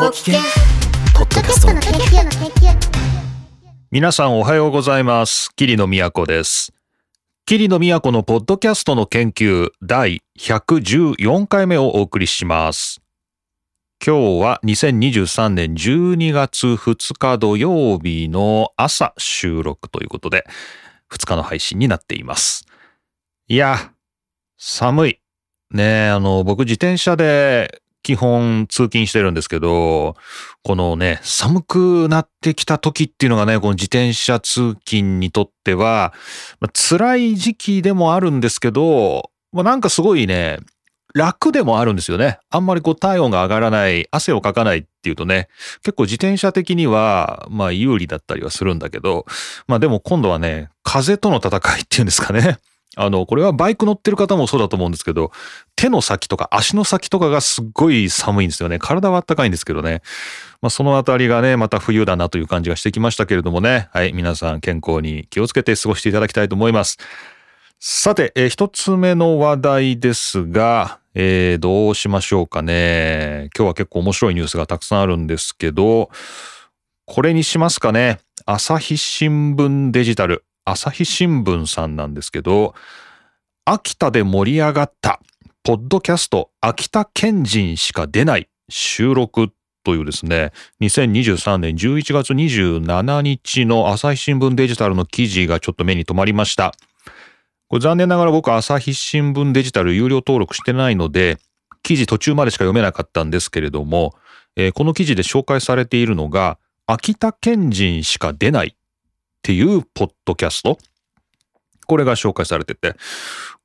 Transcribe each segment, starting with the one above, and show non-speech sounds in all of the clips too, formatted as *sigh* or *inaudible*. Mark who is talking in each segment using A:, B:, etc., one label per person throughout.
A: ご機嫌ポッドキャストの研究の研究
B: 皆さんおはようございます。桐野都です。桐野都のポッドキャストの研究第114回目をお送りします。今日は2023年12月2日土曜日の朝収録ということで、2日の配信になっています。いや、寒い。ねえ、あの、僕自転車で基本通勤してるんですけど、このね、寒くなってきた時っていうのがね、この自転車通勤にとっては、まあ辛い時期でもあるんですけど、まあ、なんかすごいね、楽でもあるんですよね。あんまりこう体温が上がらない、汗をかかないっていうとね、結構自転車的には、まあ有利だったりはするんだけど、まあでも今度はね、風との戦いっていうんですかね。あの、これはバイク乗ってる方もそうだと思うんですけど、手の先とか足の先とかがすっごい寒いんですよね。体は暖かいんですけどね。まあそのあたりがね、また冬だなという感じがしてきましたけれどもね。はい、皆さん健康に気をつけて過ごしていただきたいと思います。さて、えー一つ目の話題ですが、えーどうしましょうかね。今日は結構面白いニュースがたくさんあるんですけど、これにしますかね。朝日新聞デジタル。朝日新聞さんなんですけど、秋田で盛り上がった、ポッドキャスト秋田県人しか出ない収録というですね、2023年11月27日の朝日新聞デジタルの記事がちょっと目に留まりました。これ残念ながら僕朝日新聞デジタル有料登録してないので、記事途中までしか読めなかったんですけれども、えーこの記事で紹介されているのが、秋田県人しか出ないっていうポッドキャスト。これが紹介されてて、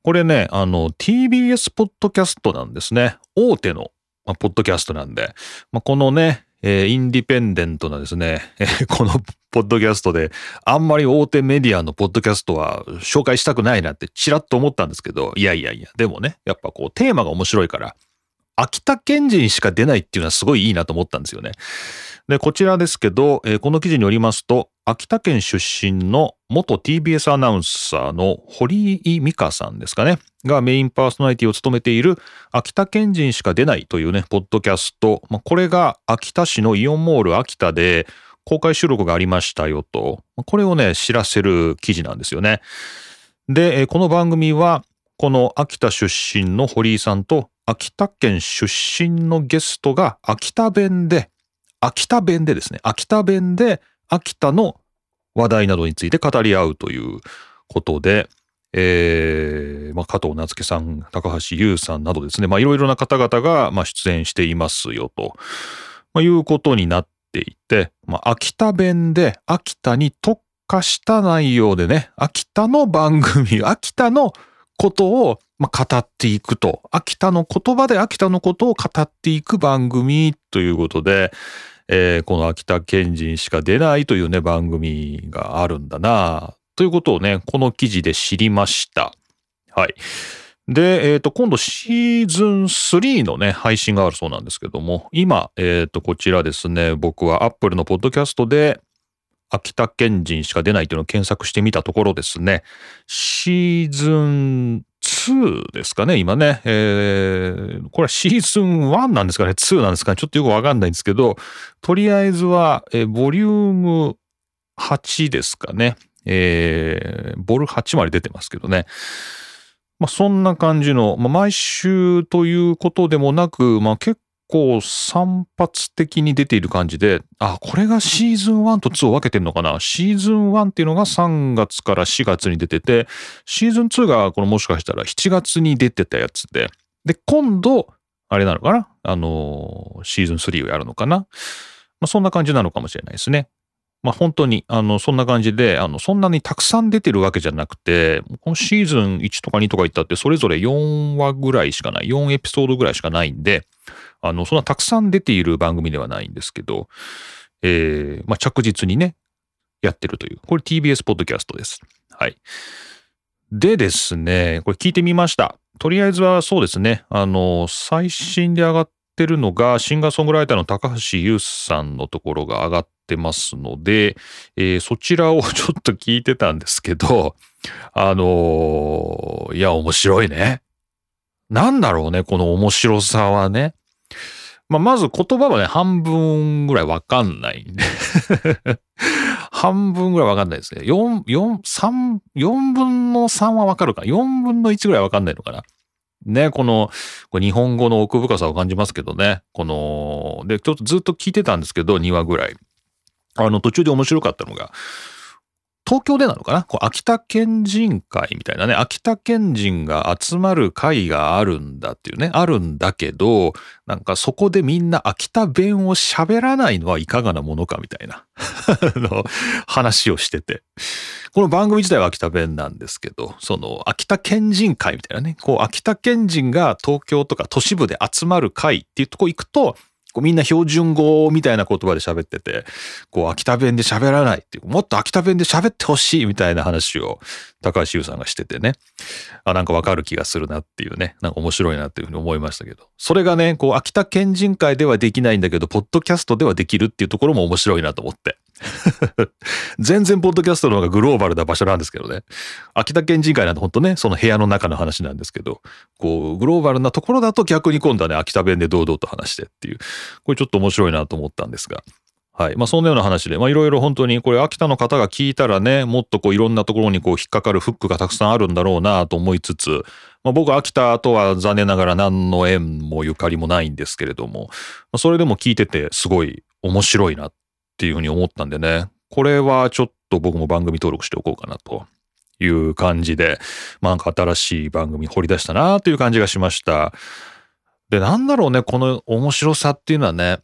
B: これね、あの、TBS ポッドキャストなんですね。大手の、まあ、ポッドキャストなんで、まあ、このね、えーインディペンデントなですね、えーこのポッドキャストで、あんまり大手メディアのポッドキャストは紹介したくないなってちらっと思ったんですけど、いやいやいや、でもね、やっぱこうテーマが面白いから、秋田県人しか出ないっていうのはすごいいいなと思ったんですよね。で、こちらですけど、えーこの記事によりますと、秋田県出身の元 TBS アナウンサーの堀井美香さんですかね、がメインパーソナリティを務めている秋田県人しか出ないというね、ポッドキャスト。まあ、これが秋田市のイオンモール秋田で公開収録がありましたよと。これをね、知らせる記事なんですよね。で、この番組は、この秋田出身の堀井さんと秋田県出身のゲストが秋田弁で、秋田弁でですね、秋田弁で秋田の話題などについて語り合うということで、えーまあ、加藤夏樹さん、高橋優さんなどですね、いろいろな方々が、まあ、出演していますよと、まあ、いうことになっていて、まあ、秋田弁で秋田に特化した内容でね、秋田の番組、秋田のことを、まあ、語っていくと、秋田の言葉で秋田のことを語っていく番組ということで、えーこの秋田県人しか出ないというね、番組があるんだなということをね、この記事で知りました。はい。で、えっ、と、今度シーズン3のね、配信があるそうなんですけども、今、えっ、と、こちらですね、僕は Apple のポッドキャストで、秋田県人しか出ないというのを検索してみたところですね、シーズン2ですかね、今ね。えーこれはシーズン1なんですかね、2なんですかね、ちょっとよくわかんないんですけど、とりあえずは、えーボリューム8ですかね。えーボル8まで出てますけどね。まあ、そんな感じの、まあ、毎週ということでもなく、まあ、結構散発的に出ている感じで、あ、これがシーズン1と2を分けてるのかな？シーズン1っていうのが3月から4月に出てて、シーズン2がこのもしかしたら7月に出てたやつで、で、今度、あれなのかな？あの、シーズン3をやるのかな？まあ、そんな感じなのかもしれないですね。まあ本当に、あの、そんな感じで、あの、そんなにたくさん出てるわけじゃなくて、このシーズン1とか2とか言ったって、それぞれ4話ぐらいしかない、4エピソードぐらいしかないんで、あの、そんなたくさん出ている番組ではないんですけど、えー、まあ着実にね、やってるという。これ TBS ポッドキャストです。はい。でですね、これ聞いてみました。とりあえずはそうですね、あの、最新で上がってるのが、シンガーソングライターの高橋優さんのところが上がってますので、えーそちらをちょっと聞いてたんですけど、あのーいや、面白いね。なんだろうね、この面白さはね。まあ、まず言葉はね、半分ぐらいわかんないんで *laughs* 半分ぐらいわかんないですね。4、4、3、4分の3はわかるかな ?4 分の1ぐらいわかんないのかなね、この、こ日本語の奥深さを感じますけどね。この、で、ちょっとずっと聞いてたんですけど、2話ぐらい。あの、途中で面白かったのが、東京でなのかな？こう秋田県人会みたいなね、秋田県人が集まる会があるんだっていうね、あるんだけど、なんかそこでみんな秋田弁を喋らないのはいかがなものかみたいな。*laughs* の話をしてて。この番組自体は秋田弁なんですけど、その秋田県人会みたいなね、こう秋田県人が東京とか都市部で集まる会っていうとこ行くと、こうみんな標準語みたいな言葉で喋ってて、こう秋田弁で喋らないっていう、もっと秋田弁で喋ってほしいみたいな話を高橋優さんがしててね、あ、なんかわかる気がするなっていうね、なんか面白いなっていうふうに思いましたけど、それがね、こう秋田県人会ではできないんだけど、ポッドキャストではできるっていうところも面白いなと思って。全然ポッドキャストの方がグローバルな場所なんですけどね。秋田県人会なんて本当ね、その部屋の中の話なんですけど、こう、グローバルなところだと逆に今度はね、秋田弁で堂々と話してっていう、これちょっと面白いなと思ったんですが。はい。まあ、そんなような話で、まあ、いろいろ本当に、これ、秋田の方が聞いたらね、もっとこう、いろんなところにこう、引っかかるフックがたくさんあるんだろうなと思いつつ、まあ、僕、秋田とは残念ながら何の縁もゆかりもないんですけれども、まあ、それでも聞いてて、すごい面白いなっていうふうに思ったんでね、これはちょっと僕も番組登録しておこうかなという感じで、まあなんか新しい番組掘り出したなという感じがしました。で、なんだろうね、この面白さっていうのはね、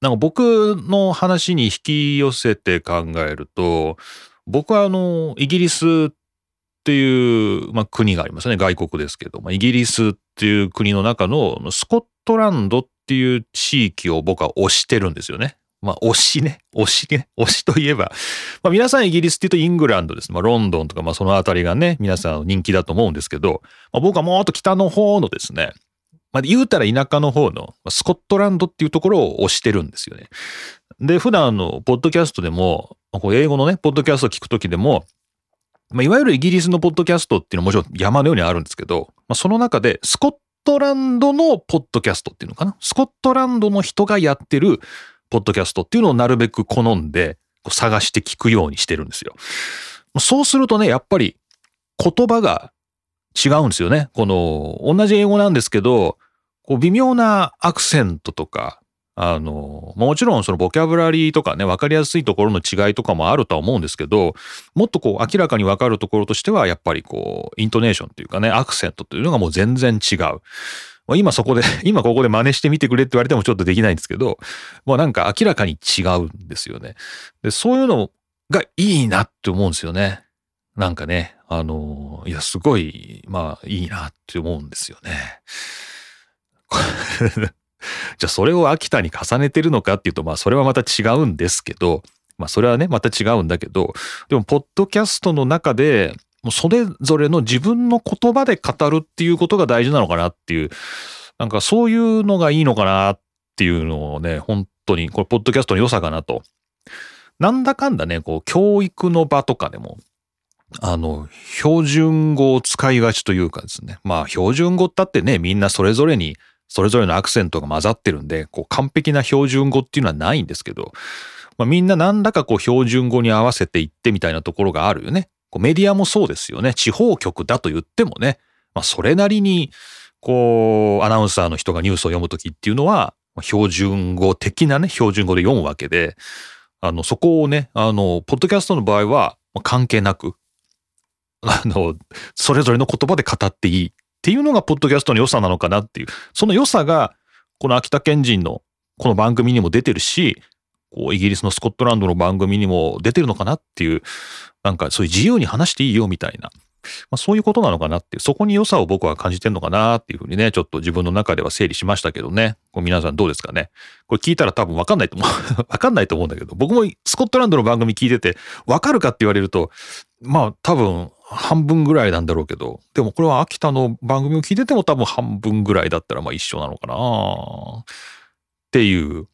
B: なんか僕の話に引き寄せて考えると、僕はあの、イギリスっていう、まあ、国がありますね。外国ですけど、まあ、イギリスっていう国の中のスコットランドっていう地域を僕は推してるんですよね。まあ、推しね。推しね。推しといえば。まあ、皆さんイギリスって言うとイングランドです。まあ、ロンドンとか、まあ、そのあたりがね、皆さん人気だと思うんですけど、まあ、僕はもっと北の方のですね、まあ、言うたら田舎の方のスコットランドっていうところを推してるんですよね。で、普段のポッドキャストでも、こう英語のね、ポッドキャストを聞くときでも、まあ、いわゆるイギリスのポッドキャストっていうのはもちろん山のようにあるんですけど、まあ、その中でスコットランドのポッドキャストっていうのかな？スコットランドの人がやってるポッドキャストっていうのをなるべく好んで探して聞くようにしてるんですよ。そうするとね、やっぱり言葉が違うんですよね。この、同じ英語なんですけど、こう微妙なアクセントとか、あの、もちろんそのボキャブラリーとかね、わかりやすいところの違いとかもあるとは思うんですけど、もっとこう明らかにわかるところとしては、やっぱりこう、イントネーションっていうかね、アクセントっていうのがもう全然違う。まあ今そこで、*laughs* 今ここで真似してみてくれって言われてもちょっとできないんですけど、もうなんか明らかに違うんですよね。で、そういうのがいいなって思うんですよね。なんかね、あの、いや、すごい、まあいいなって思うんですよね。*laughs* じゃあそれを秋田に重ねてるのかっていうと、まあそれはまた違うんですけど、まあそれはね、また違うんだけど、でも、ポッドキャストの中で、もうそれぞれの自分の言葉で語るっていうことが大事なのかなっていう、なんかそういうのがいいのかなっていうのをね、本当に、これ、ポッドキャストの良さかなと。なんだかんだね、こう、教育の場とかでも、あの、標準語を使いがちというかですね。まあ、標準語ったってね、みんなそれぞれに、それぞれのアクセントが混ざってるんで、こう、完璧な標準語っていうのはないんですけど、まあ、みんななんだかこう、標準語に合わせていってみたいなところがあるよね。メディアもそうですよね。地方局だと言ってもね、まあ、それなりに、こう、アナウンサーの人がニュースを読むときっていうのは、標準語的なね、標準語で読むわけで、あの、そこをね、あの、ポッドキャストの場合は、関係なく、*laughs* あの、それぞれの言葉で語っていいっていうのが、ポッドキャストの良さなのかなっていう、その良さが、この秋田県人のこの番組にも出てるし、こう、イギリスのスコットランドの番組にも出てるのかなっていう、なんかそういう自由に話していいよみたいな、まあ、そういうことなのかなっていう、そこに良さを僕は感じてんのかなっていうふうにね、ちょっと自分の中では整理しましたけどね。こう皆さんどうですかね。これ聞いたら多分わかんないと思う。*laughs* わかんないと思うんだけど、僕もスコットランドの番組聞いてて、わかるかって言われると、まあ多分半分ぐらいなんだろうけど、でもこれは秋田の番組を聞いてても多分半分ぐらいだったらまあ一緒なのかなっていう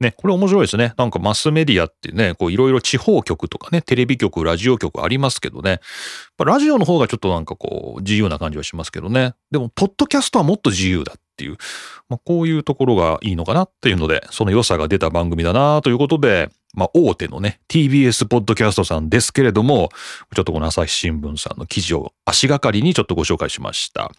B: ね、これ面白いですね。なんかマスメディアってね、こういろいろ地方局とかね、テレビ局、ラジオ局ありますけどね。ラジオの方がちょっとなんかこう自由な感じはしますけどね。でも、ポッドキャストはもっと自由だっっていう、まあ、こういうところがいいのかなっていうので、その良さが出た番組だなということで、まあ、大手のね、TBS ポッドキャストさんですけれども、ちょっとこの朝日新聞さんの記事を足がかりにちょっとご紹介しました。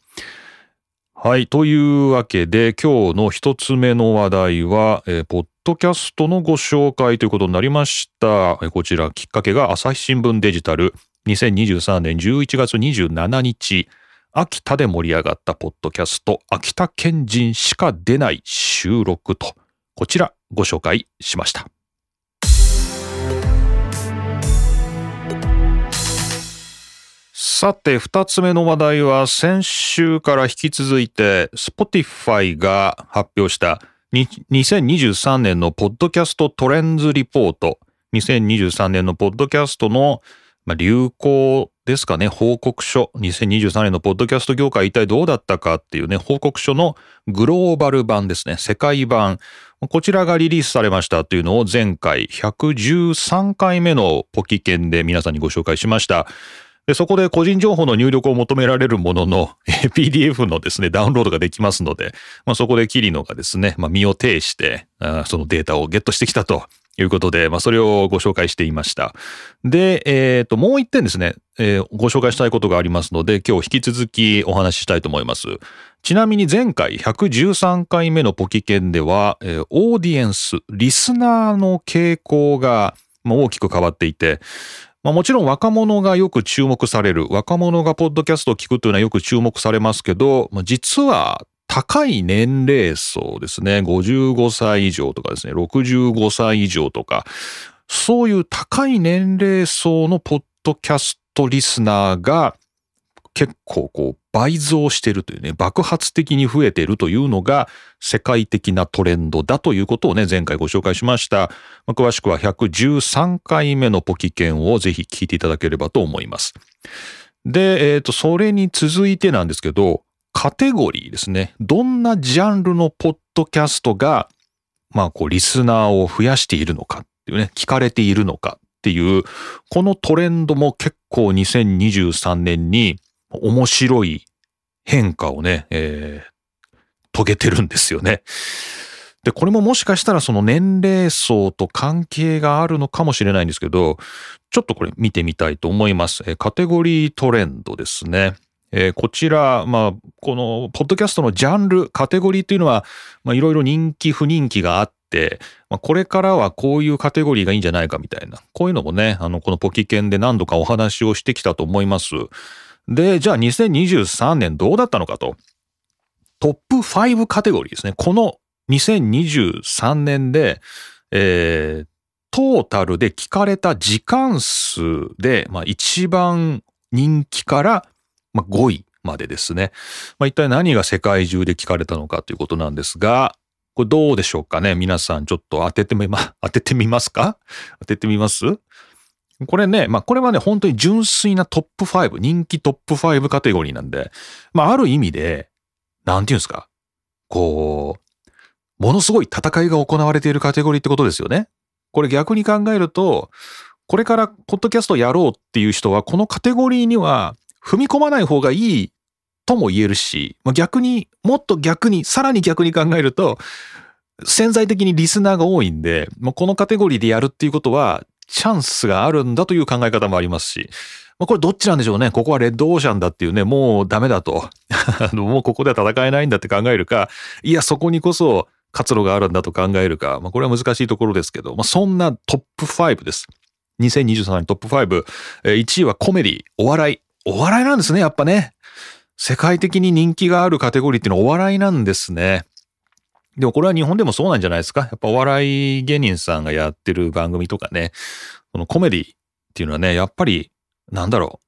B: はい。というわけで、今日の一つ目の話題は、えー、ポッドキャストのご紹介ということになりました。こちら、きっかけが朝日新聞デジタル、2023年11月27日、秋田で盛り上がったポッドキャスト、秋田県人しか出ない収録と、こちらご紹介しました。さて、二つ目の話題は先週から引き続いて Spotify が発表した2023年のポッドキャストトレンズリポート2023年のポッドキャストの流行ですかね、報告書。2023年のポッドキャスト業界一体どうだったかっていうね、報告書のグローバル版ですね、世界版。こちらがリリースされましたというのを前回113回目のポキケンで皆さんにご紹介しました。で、そこで個人情報の入力を求められるものの、PDF のですね、ダウンロードができますので、まあ、そこでキリノがですね、まあ、身を挺してあ、そのデータをゲットしてきたということで、まあ、それをご紹介していました。で、えっ、ー、と、もう一点ですね、えー、ご紹介したいことがありますので、今日引き続きお話ししたいと思います。ちなみに前回113回目のポキケンでは、えー、オーディエンス、リスナーの傾向が大きく変わっていて、まあ、もちろん若者がよく注目される。若者がポッドキャストを聞くというのはよく注目されますけど、まあ、実は高い年齢層ですね。55歳以上とかですね。65歳以上とか。そういう高い年齢層のポッドキャストリスナーが結構こう倍増してるというね、爆発的に増えてるというのが世界的なトレンドだということをね、前回ご紹介しました。まあ、詳しくは113回目のポキケンをぜひ聞いていただければと思います。で、えっ、ー、と、それに続いてなんですけど、カテゴリーですね。どんなジャンルのポッドキャストが、まあ、こう、リスナーを増やしているのかっていうね、聞かれているのかっていう、このトレンドも結構2023年に面白い変化をね、えー、遂げてるんですよね。で、これももしかしたらその年齢層と関係があるのかもしれないんですけど、ちょっとこれ見てみたいと思います。えカテゴリートレンドですね。えー、こちら、まあ、この、ポッドキャストのジャンル、カテゴリーというのは、まあ、いろいろ人気、不人気があって、まあ、これからはこういうカテゴリーがいいんじゃないかみたいな、こういうのもね、あの、このポキケンで何度かお話をしてきたと思います。で、じゃあ2023年どうだったのかと。トップ5カテゴリーですね。この2023年で、えー、トータルで聞かれた時間数で、まあ、一番人気から、まあ、5位までですね。まあ、一体何が世界中で聞かれたのかということなんですが、これどうでしょうかね皆さんちょっと当ててみま、当ててみますか？当ててみます？これね、まあこれはね、本当に純粋なトップ5、人気トップ5カテゴリーなんで、まあある意味で、なんていうんですか、こう、ものすごい戦いが行われているカテゴリーってことですよね。これ逆に考えると、これからポッドキャストやろうっていう人は、このカテゴリーには踏み込まない方がいいとも言えるし、まあ、逆に、もっと逆に、さらに逆に考えると、潜在的にリスナーが多いんで、もうこのカテゴリーでやるっていうことは、チャンスがあるんだという考え方もありますし、まあ、これどっちなんでしょうね。ここはレッドオーシャンだっていうね、もうダメだと。*laughs* もうここでは戦えないんだって考えるか、いや、そこにこそ活路があるんだと考えるか、まあ、これは難しいところですけど、まあ、そんなトップ5です。2023年トップ5。1位はコメディ、お笑い。お笑いなんですね、やっぱね。世界的に人気があるカテゴリーっていうのはお笑いなんですね。でもこれは日本でもそうなんじゃないですか？やっぱお笑い芸人さんがやってる番組とかね、このコメディっていうのはね、やっぱり、なんだろ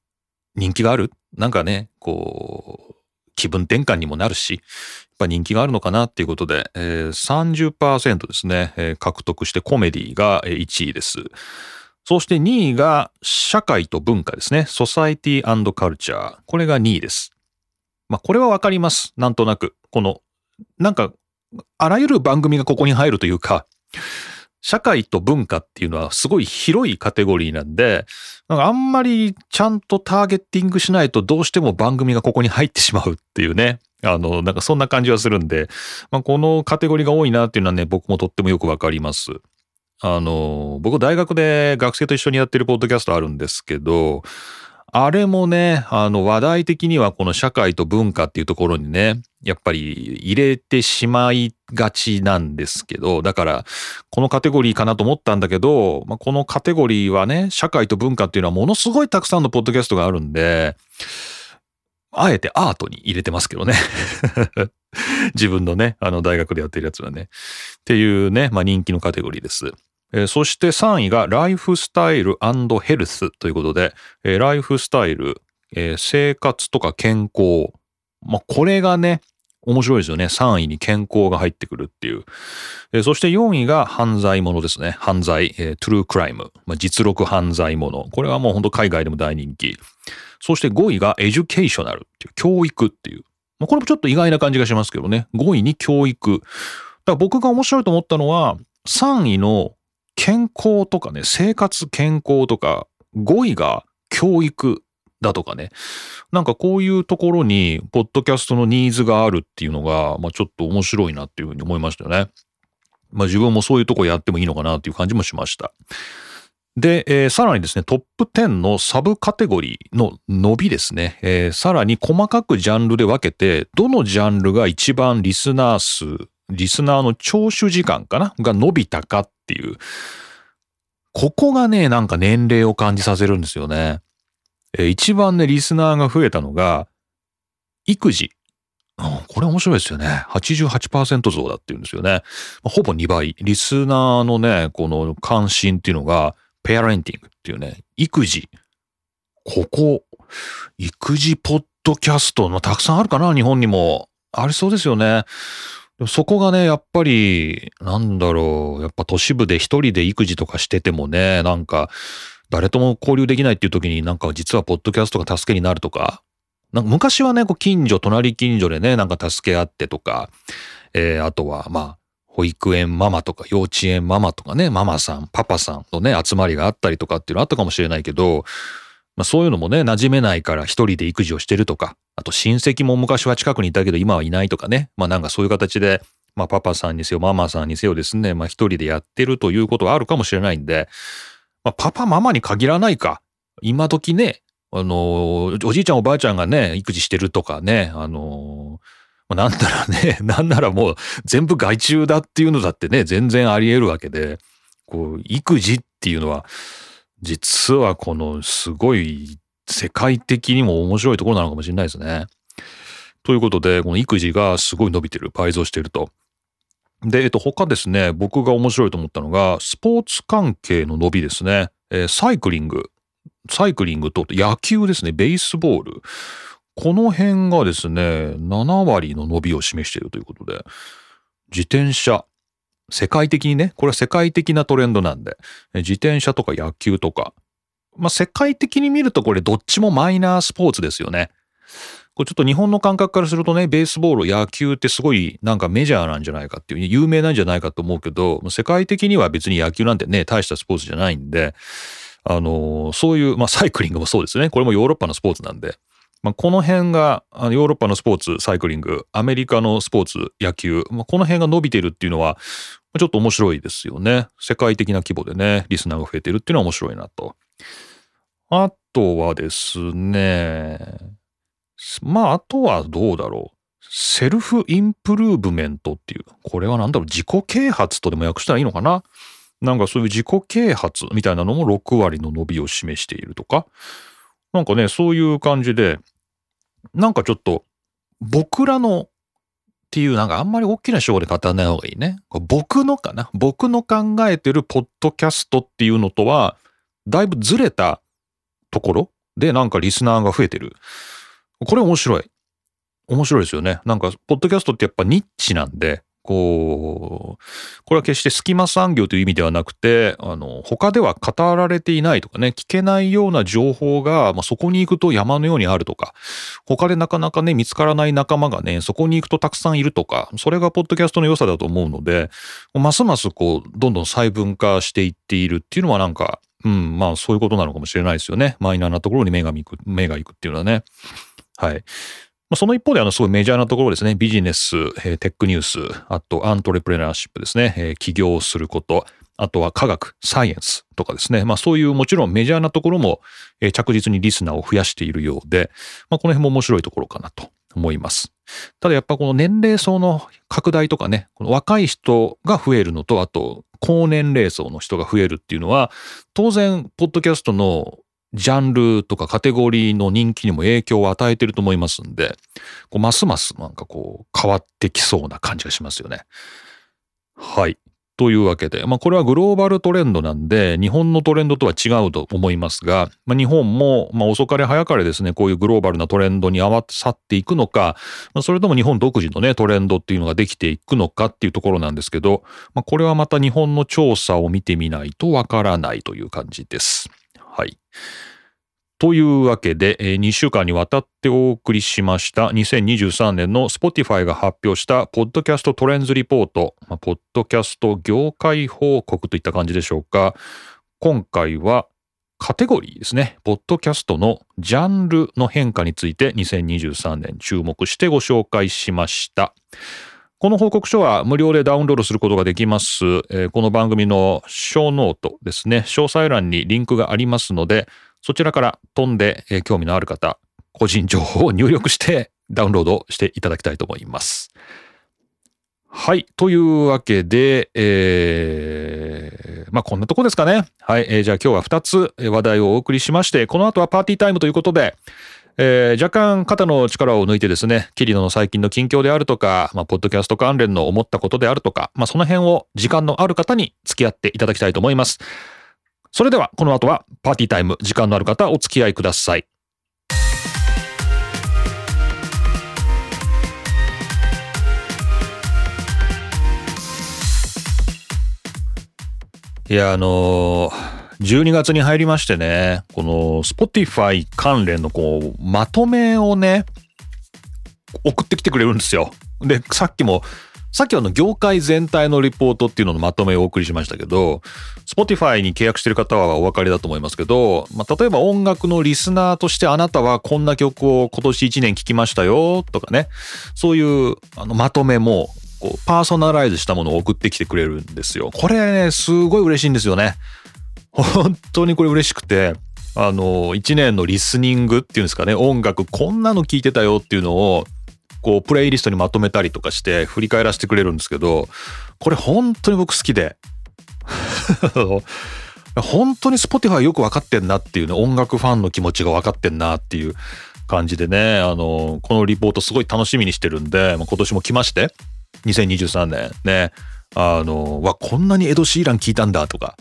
B: う、人気がある？なんかね、こう、気分転換にもなるし、やっぱ人気があるのかなっていうことで、えー、30%ですね、えー、獲得してコメディが1位です。そして2位が社会と文化ですね。ソサイティカルチャー。これが2位です。まあこれはわかります。なんとなく。この、なんかあらゆる番組がここに入るというか、社会と文化っていうのはすごい広いカテゴリーなんで、なんかあんまりちゃんとターゲッティングしないとどうしても番組がここに入ってしまうっていうね。あの、なんかそんな感じはするんで、まあ、このカテゴリーが多いなっていうのはね、僕もとってもよくわかります。あの、僕大学で学生と一緒にやってるポッドキャストあるんですけど、あれもね、あの話題的にはこの社会と文化っていうところにね、やっぱり入れてしまいがちなんですけど、だからこのカテゴリーかなと思ったんだけど、まあ、このカテゴリーはね、社会と文化っていうのはものすごいたくさんのポッドキャストがあるんで、あえてアートに入れてますけどね。*laughs* 自分のね、あの大学でやってるやつはね。っていうね、まあ人気のカテゴリーです。えー、そして3位がライフスタイルヘルスということで、えー、ライフスタイル、えー、生活とか健康。まあ、これがね、面白いですよね。3位に健康が入ってくるっていう。えー、そして4位が犯罪者ですね。犯罪、えー、 True Crime。まあ、実録犯罪者。これはもう本当海外でも大人気。そして5位がエデュケーショナルっていう、教育っていう。まあ、これもちょっと意外な感じがしますけどね。5位に教育。だから僕が面白いと思ったのは、3位の健康とかね、生活健康とか、5位が教育だとかね。なんかこういうところに、ポッドキャストのニーズがあるっていうのが、まあちょっと面白いなっていうふうに思いましたよね。まあ自分もそういうとこやってもいいのかなっていう感じもしました。で、えー、さらにですね、トップ10のサブカテゴリーの伸びですね、えー、さらに細かくジャンルで分けて、どのジャンルが一番リスナー数、リスナーの聴取時間かな？が伸びたかっていう、ここがね、なんか年齢を感じさせるんですよね。えー、一番ね、リスナーが増えたのが、育児。これ面白いですよね。88%増だっていうんですよね。ほぼ2倍。リスナーのね、この関心っていうのが、ペアレンティングっていうね、育児。ここ、育児ポッドキャストのたくさんあるかな？日本にも。ありそうですよね。そこがね、やっぱり、なんだろう、やっぱ都市部で一人で育児とかしててもね、なんか、誰とも交流できないっていう時になんか実はポッドキャストが助けになるとか、なんか昔はね、こう近所、隣近所でね、なんか助け合ってとか、えー、あとは、まあ、保育園ママとか幼稚園ママとかね、ママさん、パパさんのね、集まりがあったりとかっていうのあったかもしれないけど、まあそういうのもね、馴染めないから一人で育児をしてるとか、あと親戚も昔は近くにいたけど今はいないとかね、まあなんかそういう形で、まあパパさんにせよママさんにせよですね、まあ一人でやってるということがあるかもしれないんで、まあパパママに限らないか。今時ね、あの、おじいちゃんおばあちゃんがね、育児してるとかね、あの、なんならね、*laughs* なんならもう全部外注だっていうのだってね、全然あり得るわけで、こう、育児っていうのは、実はこのすごい世界的にも面白いところなのかもしれないですね。ということで、この育児がすごい伸びてる、倍増していると。で、えっと、他ですね、僕が面白いと思ったのが、スポーツ関係の伸びですね。えー、サイクリング。サイクリングと野球ですね、ベースボール。この辺がですね、7割の伸びを示しているということで、自転車、世界的にね、これは世界的なトレンドなんで、自転車とか野球とか、まあ、世界的に見るとこれどっちもマイナースポーツですよね。これちょっと日本の感覚からするとね、ベースボール、野球ってすごいなんかメジャーなんじゃないかっていう、有名なんじゃないかと思うけど、世界的には別に野球なんてね、大したスポーツじゃないんで、あの、そういう、まあサイクリングもそうですね。これもヨーロッパのスポーツなんで、まあ、この辺がヨーロッパのスポーツ、サイクリング、アメリカのスポーツ、野球、まあ、この辺が伸びてるっていうのは、ちょっと面白いですよね。世界的な規模でね、リスナーが増えてるっていうのは面白いなと。あとはですね、まあ、あとはどうだろう。セルフインプルーブメントっていう、これは何だろう、自己啓発とでも訳したらいいのかななんかそういう自己啓発みたいなのも6割の伸びを示しているとか、なんかね、そういう感じで、なんかちょっと、僕らのっていう、なんかあんまり大きな章で語らない方がいいね。僕のかな？僕の考えてるポッドキャストっていうのとは、だいぶずれたところでなんかリスナーが増えてる。これ面白い。面白いですよね。なんか、ポッドキャストってやっぱニッチなんで、こう、これは決して隙間産業という意味ではなくて、あの、他では語られていないとかね、聞けないような情報が、まあ、そこに行くと山のようにあるとか、他でなかなかね、見つからない仲間がね、そこに行くとたくさんいるとか、それがポッドキャストの良さだと思うので、ますますこう、どんどん細分化していっているっていうのはなんか、うん、まあそういうことなのかもしれないですよね。マイナーなところに目が行く、目が行くっていうのはね。はい。まあ、その一方で、あの、すごいメジャーなところですね。ビジネス、えテックニュース、あと、アントレプレナーシップですね。えー起業すること、あとは科学、サイエンスとかですね。まあ、そういうもちろんメジャーなところも、え着実にリスナーを増やしているようで、まあ、この辺も面白いところかなと思います。ただやっぱこの年齢層の拡大とかね、この若い人が増えるのと、あと、高年齢層の人が増えるっていうのは、当然、ポッドキャストのジャンルとかカテゴリーの人気にも影響を与えてると思いますんで、こうますますなんかこう変わってきそうな感じがしますよね。はい。というわけで、まあこれはグローバルトレンドなんで、日本のトレンドとは違うと思いますが、まあ日本も、まあ遅かれ早かれですね、こういうグローバルなトレンドに合わさっていくのか、まあそれとも日本独自のね、トレンドっていうのができていくのかっていうところなんですけど、まあこれはまた日本の調査を見てみないとわからないという感じです。はい。というわけで、2週間にわたってお送りしました2023年の Spotify が発表したポッドキャストトレンズリポート、ポッドキャスト業界報告といった感じでしょうか。今回はカテゴリーですね。ポッドキャストのジャンルの変化について2023年注目してご紹介しました。この報告書は無料でダウンロードすることができます。えーこの番組のショーノートですね。詳細欄にリンクがありますので、そちらから飛んで、えー興味のある方、個人情報を入力してダウンロードしていただきたいと思います。はい。というわけで、えー、まあこんなとこですかね。はい。えーじゃあ今日は2つ話題をお送りしまして、この後はパーティータイムということで、えー若干肩の力を抜いてですね、キリノの最近の近況であるとか、まあ、ポッドキャスト関連の思ったことであるとか、まあ、その辺を時間のある方に付き合っていただきたいと思います。それでは、この後はパーティータイム、時間のある方お付き合いください。いや、あのー12月に入りましてね、この Spotify 関連のこう、まとめをね、送ってきてくれるんですよ。で、さっきも、さっきはあの業界全体のリポートっていうののまとめをお送りしましたけど、Spotify に契約してる方はお分かりだと思いますけど、まあ、例えば音楽のリスナーとしてあなたはこんな曲を今年1年聴きましたよとかね、そういうあのまとめも、こうパーソナライズしたものを送ってきてくれるんですよ。これね、すごい嬉しいんですよね。本当にこれ嬉しくて、あの、一年のリスニングっていうんですかね、音楽こんなの聞いてたよっていうのを、こう、プレイリストにまとめたりとかして振り返らせてくれるんですけど、これ本当に僕好きで。*laughs* 本当に Spotify よく分かってんなっていうね、音楽ファンの気持ちが分かってんなっていう感じでね、あの、このリポートすごい楽しみにしてるんで、今年も来まして、2023年ね、あの、わ、こんなにエド・シーラン聞いたんだとか、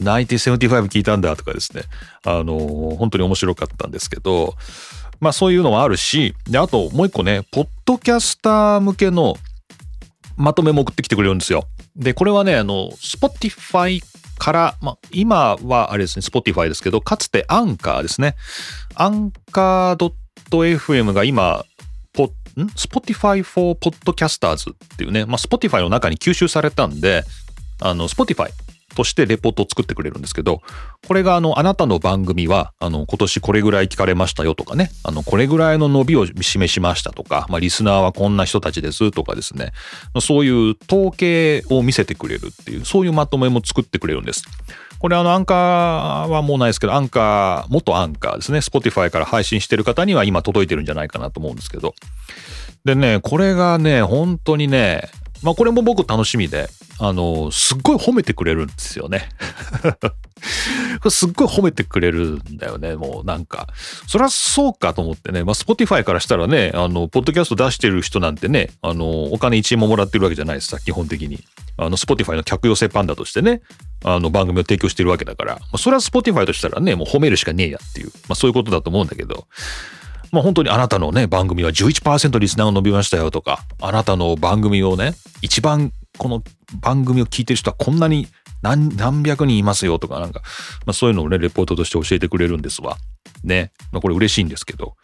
B: 1975聞いたんだとかですね、あの、本当に面白かったんですけど、まあそういうのもあるし、で、あともう一個ね、ポッドキャスター向けのまとめも送ってきてくれるんですよ。で、これはね、あの、Spotify から、まあ、今はあれですね、Spotify ですけど、かつてアンカーですね。アンカー .fm が今、ん？Spotify for Podcasters っていうね、まあ、Spotify の中に吸収されたんで、あの、Spotify としてレポートを作ってくれるんですけど、これがあの、あなたの番組は、あの、今年これぐらい聞かれましたよとかね、あの、これぐらいの伸びを示しましたとか、まあ、リスナーはこんな人たちですとかですね、そういう統計を見せてくれるっていう、そういうまとめも作ってくれるんです。これあの、アンカーはもうないですけど、アンカー、元アンカーですね、Spotify から配信してる方には今届いてるんじゃないかなと思うんですけど。でね、これがね、本当にね、まあこれも僕楽しみで、あの、すっごい褒めてくれるんですよね。*laughs* すっごい褒めてくれるんだよね、もうなんか。そりゃそうかと思ってね、まあ Spotify からしたらね、あの、ポッドキャスト出してる人なんてね、あの、お金1円ももらってるわけじゃないですさ、基本的に。あの、Spotify の客寄せパンダとしてね、あの、番組を提供してるわけだから、まあ、それは Spotify としたらね、もう褒めるしかねえやっていう、まあそういうことだと思うんだけど、まあ本当にあなたのね、番組は11%リスナーが伸びましたよとか、あなたの番組をね、一番この番組を聞いてる人はこんなに何何百人いますよとかなんか、まあそういうのをね、レポートとして教えてくれるんですわ。ね。まあこれ嬉しいんですけど。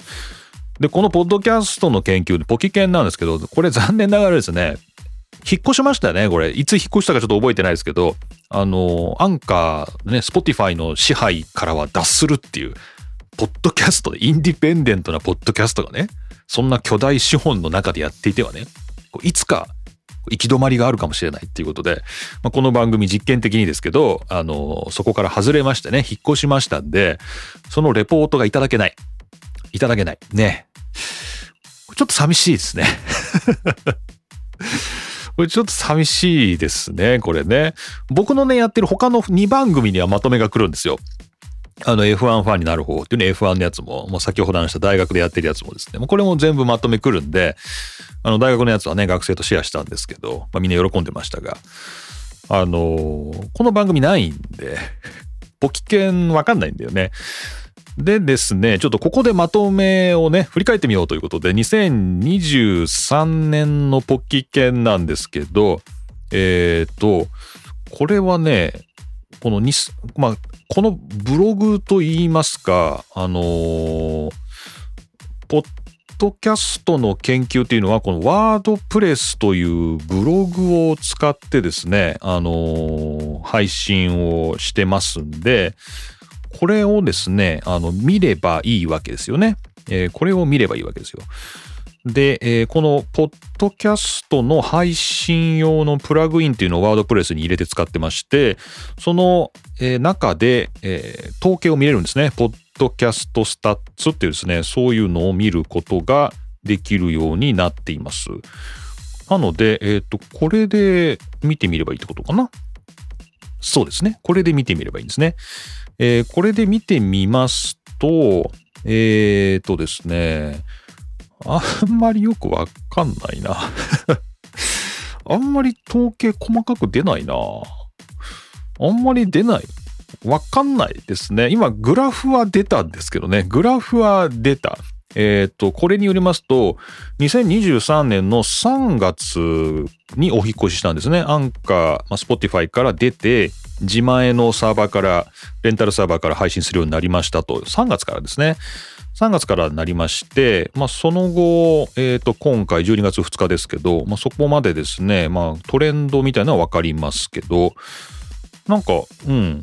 B: で、このポッドキャストの研究でポキ研なんですけど、これ残念ながらですね、引っ越しましたね、これ。いつ引っ越したかちょっと覚えてないですけど、あの、アンカー、ね、スポティファイの支配からは脱するっていう、ポッドキャストで、インディペンデントなポッドキャストがね、そんな巨大資本の中でやっていてはね、いつか行き止まりがあるかもしれないっていうことで、まあ、この番組実験的にですけど、あの、そこから外れましてね、引っ越しましたんで、そのレポートがいただけない。いただけない。ね。ちょっと寂しいですね。これちょっと寂しいですね、これね。僕のね、やってる他の2番組にはまとめが来るんですよ。あの F1 ファンになる方っていうね、F1 のやつも、もう先ほど話した大学でやってるやつもですね、もうこれも全部まとめ来るんで、あの大学のやつはね、学生とシェアしたんですけど、まあみんな喜んでましたが、あのー、この番組ないんで、ポキケンわかんないんだよね。でですね、ちょっとここでまとめをね、振り返ってみようということで、2023年のポッキケンなんですけど、えっ、ー、と、これはね、この2、まあ、このブログといいますか、あのー、ポッドキャストの研究っていうのは、このワードプレスというブログを使ってですね、あのー、配信をしてますんで、これをですね、あの、見ればいいわけですよね。えー、これを見ればいいわけですよ。で、えー、このポッドキャストの配信用のプラグインっていうのをワードプレスに入れて使ってまして、その、えー、中で、えー、統計を見れるんですね。ポッドキャストスタッツっていうですね、そういうのを見ることができるようになっています。なので、えっ、と、これで見てみればいいってことかな？そうですね。これで見てみればいいんですね。えー、これで見てみますと、えーとですね、あんまりよくわかんないな *laughs* あんまり統計細かく出ないなあんまり出ない。わかんないですね。今、グラフは出たんですけどね。グラフは出た。えっ、ー、と、これによりますと、2023年の3月にお引越ししたんですね。アンカー、スポティファイから出て、自前のサーバーから、レンタルサーバーから配信するようになりましたと、3月からですね。3月からなりまして、まあ、その後、え、ー、と、今回12月2日ですけど、まあ、そこまでですね、まあ、トレンドみたいなのはわかりますけど、なんか、うん。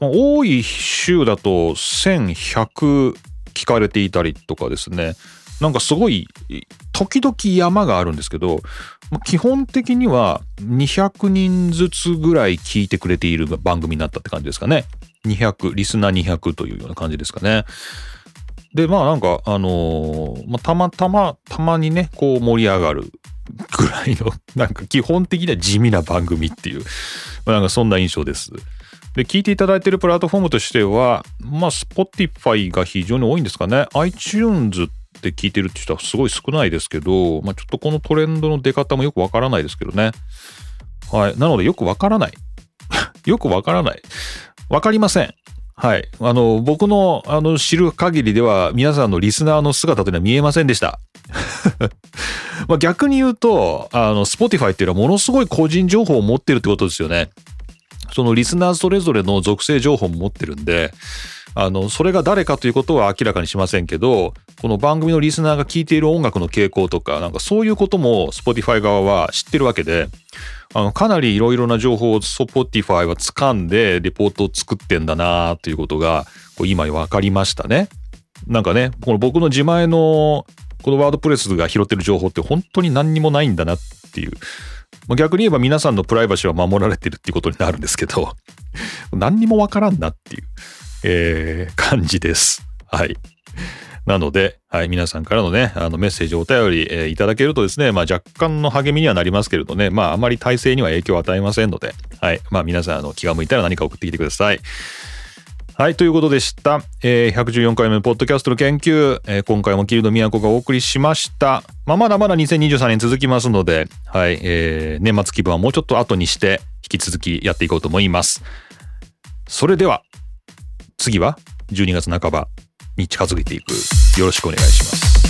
B: まあ、多い週だと1100聞かれていたりとかですね、なんかすごい、時々山があるんですけど、基本的には200人ずつぐらい聞いてくれている番組になったって感じですかね。200、リスナー200というような感じですかね。で、まあなんか、あのー、まあ、たまたま、たまにね、こう盛り上がるぐらいの、*laughs* なんか基本的には地味な番組っていう、まあ、なんかそんな印象です。で、聞いていただいているプラットフォームとしては、まあ、Spotify が非常に多いんですかね。iTunes って聞いてるって人はすごい少ないですけど、まあ、ちょっとこのトレンドの出方もよくわからないですけどね。はい。なのでよくわからない。*laughs* よくわからない。わかりません。はい。あの、僕の、あの、知る限りでは、皆さんのリスナーの姿というのは見えませんでした。*laughs* まあ逆に言うと、あの、Spotify っていうのはものすごい個人情報を持ってるってことですよね。そのリスナーそれぞれの属性情報も持ってるんで、あの、それが誰かということは明らかにしませんけど、この番組のリスナーが聴いている音楽の傾向とか、なんかそういうことも Spotify 側は知ってるわけで、あの、かなりいろいろな情報を Spotify は掴んでレポートを作ってんだなということが、こう今分かりましたね。なんかね、この僕の自前のこのワードプレスが拾ってる情報って本当に何にもないんだなっていう。まあ逆に言えば皆さんのプライバシーは守られてるっていうことになるんですけど、*laughs* 何にもわからんなっていう、えー、感じです。はい。なので、はい、皆さんからのね、あのメッセージ、お便り、えー、いただけるとですね、まあ若干の励みにはなりますけれどね、まああまり体制には影響を与えませんので、はい、まあ皆さん、あの気が向いたら何か送ってきてください。はい、ということでした。えー、114回目のポッドキャストの研究、えー、今回もキルド都がお送りしました。まあ、まだまだ2023年続きますので、はい、えー、年末気分はもうちょっと後にして、引き続きやっていこうと思います。それでは、次は12月半ばに近づいていく。よろしくお願いします。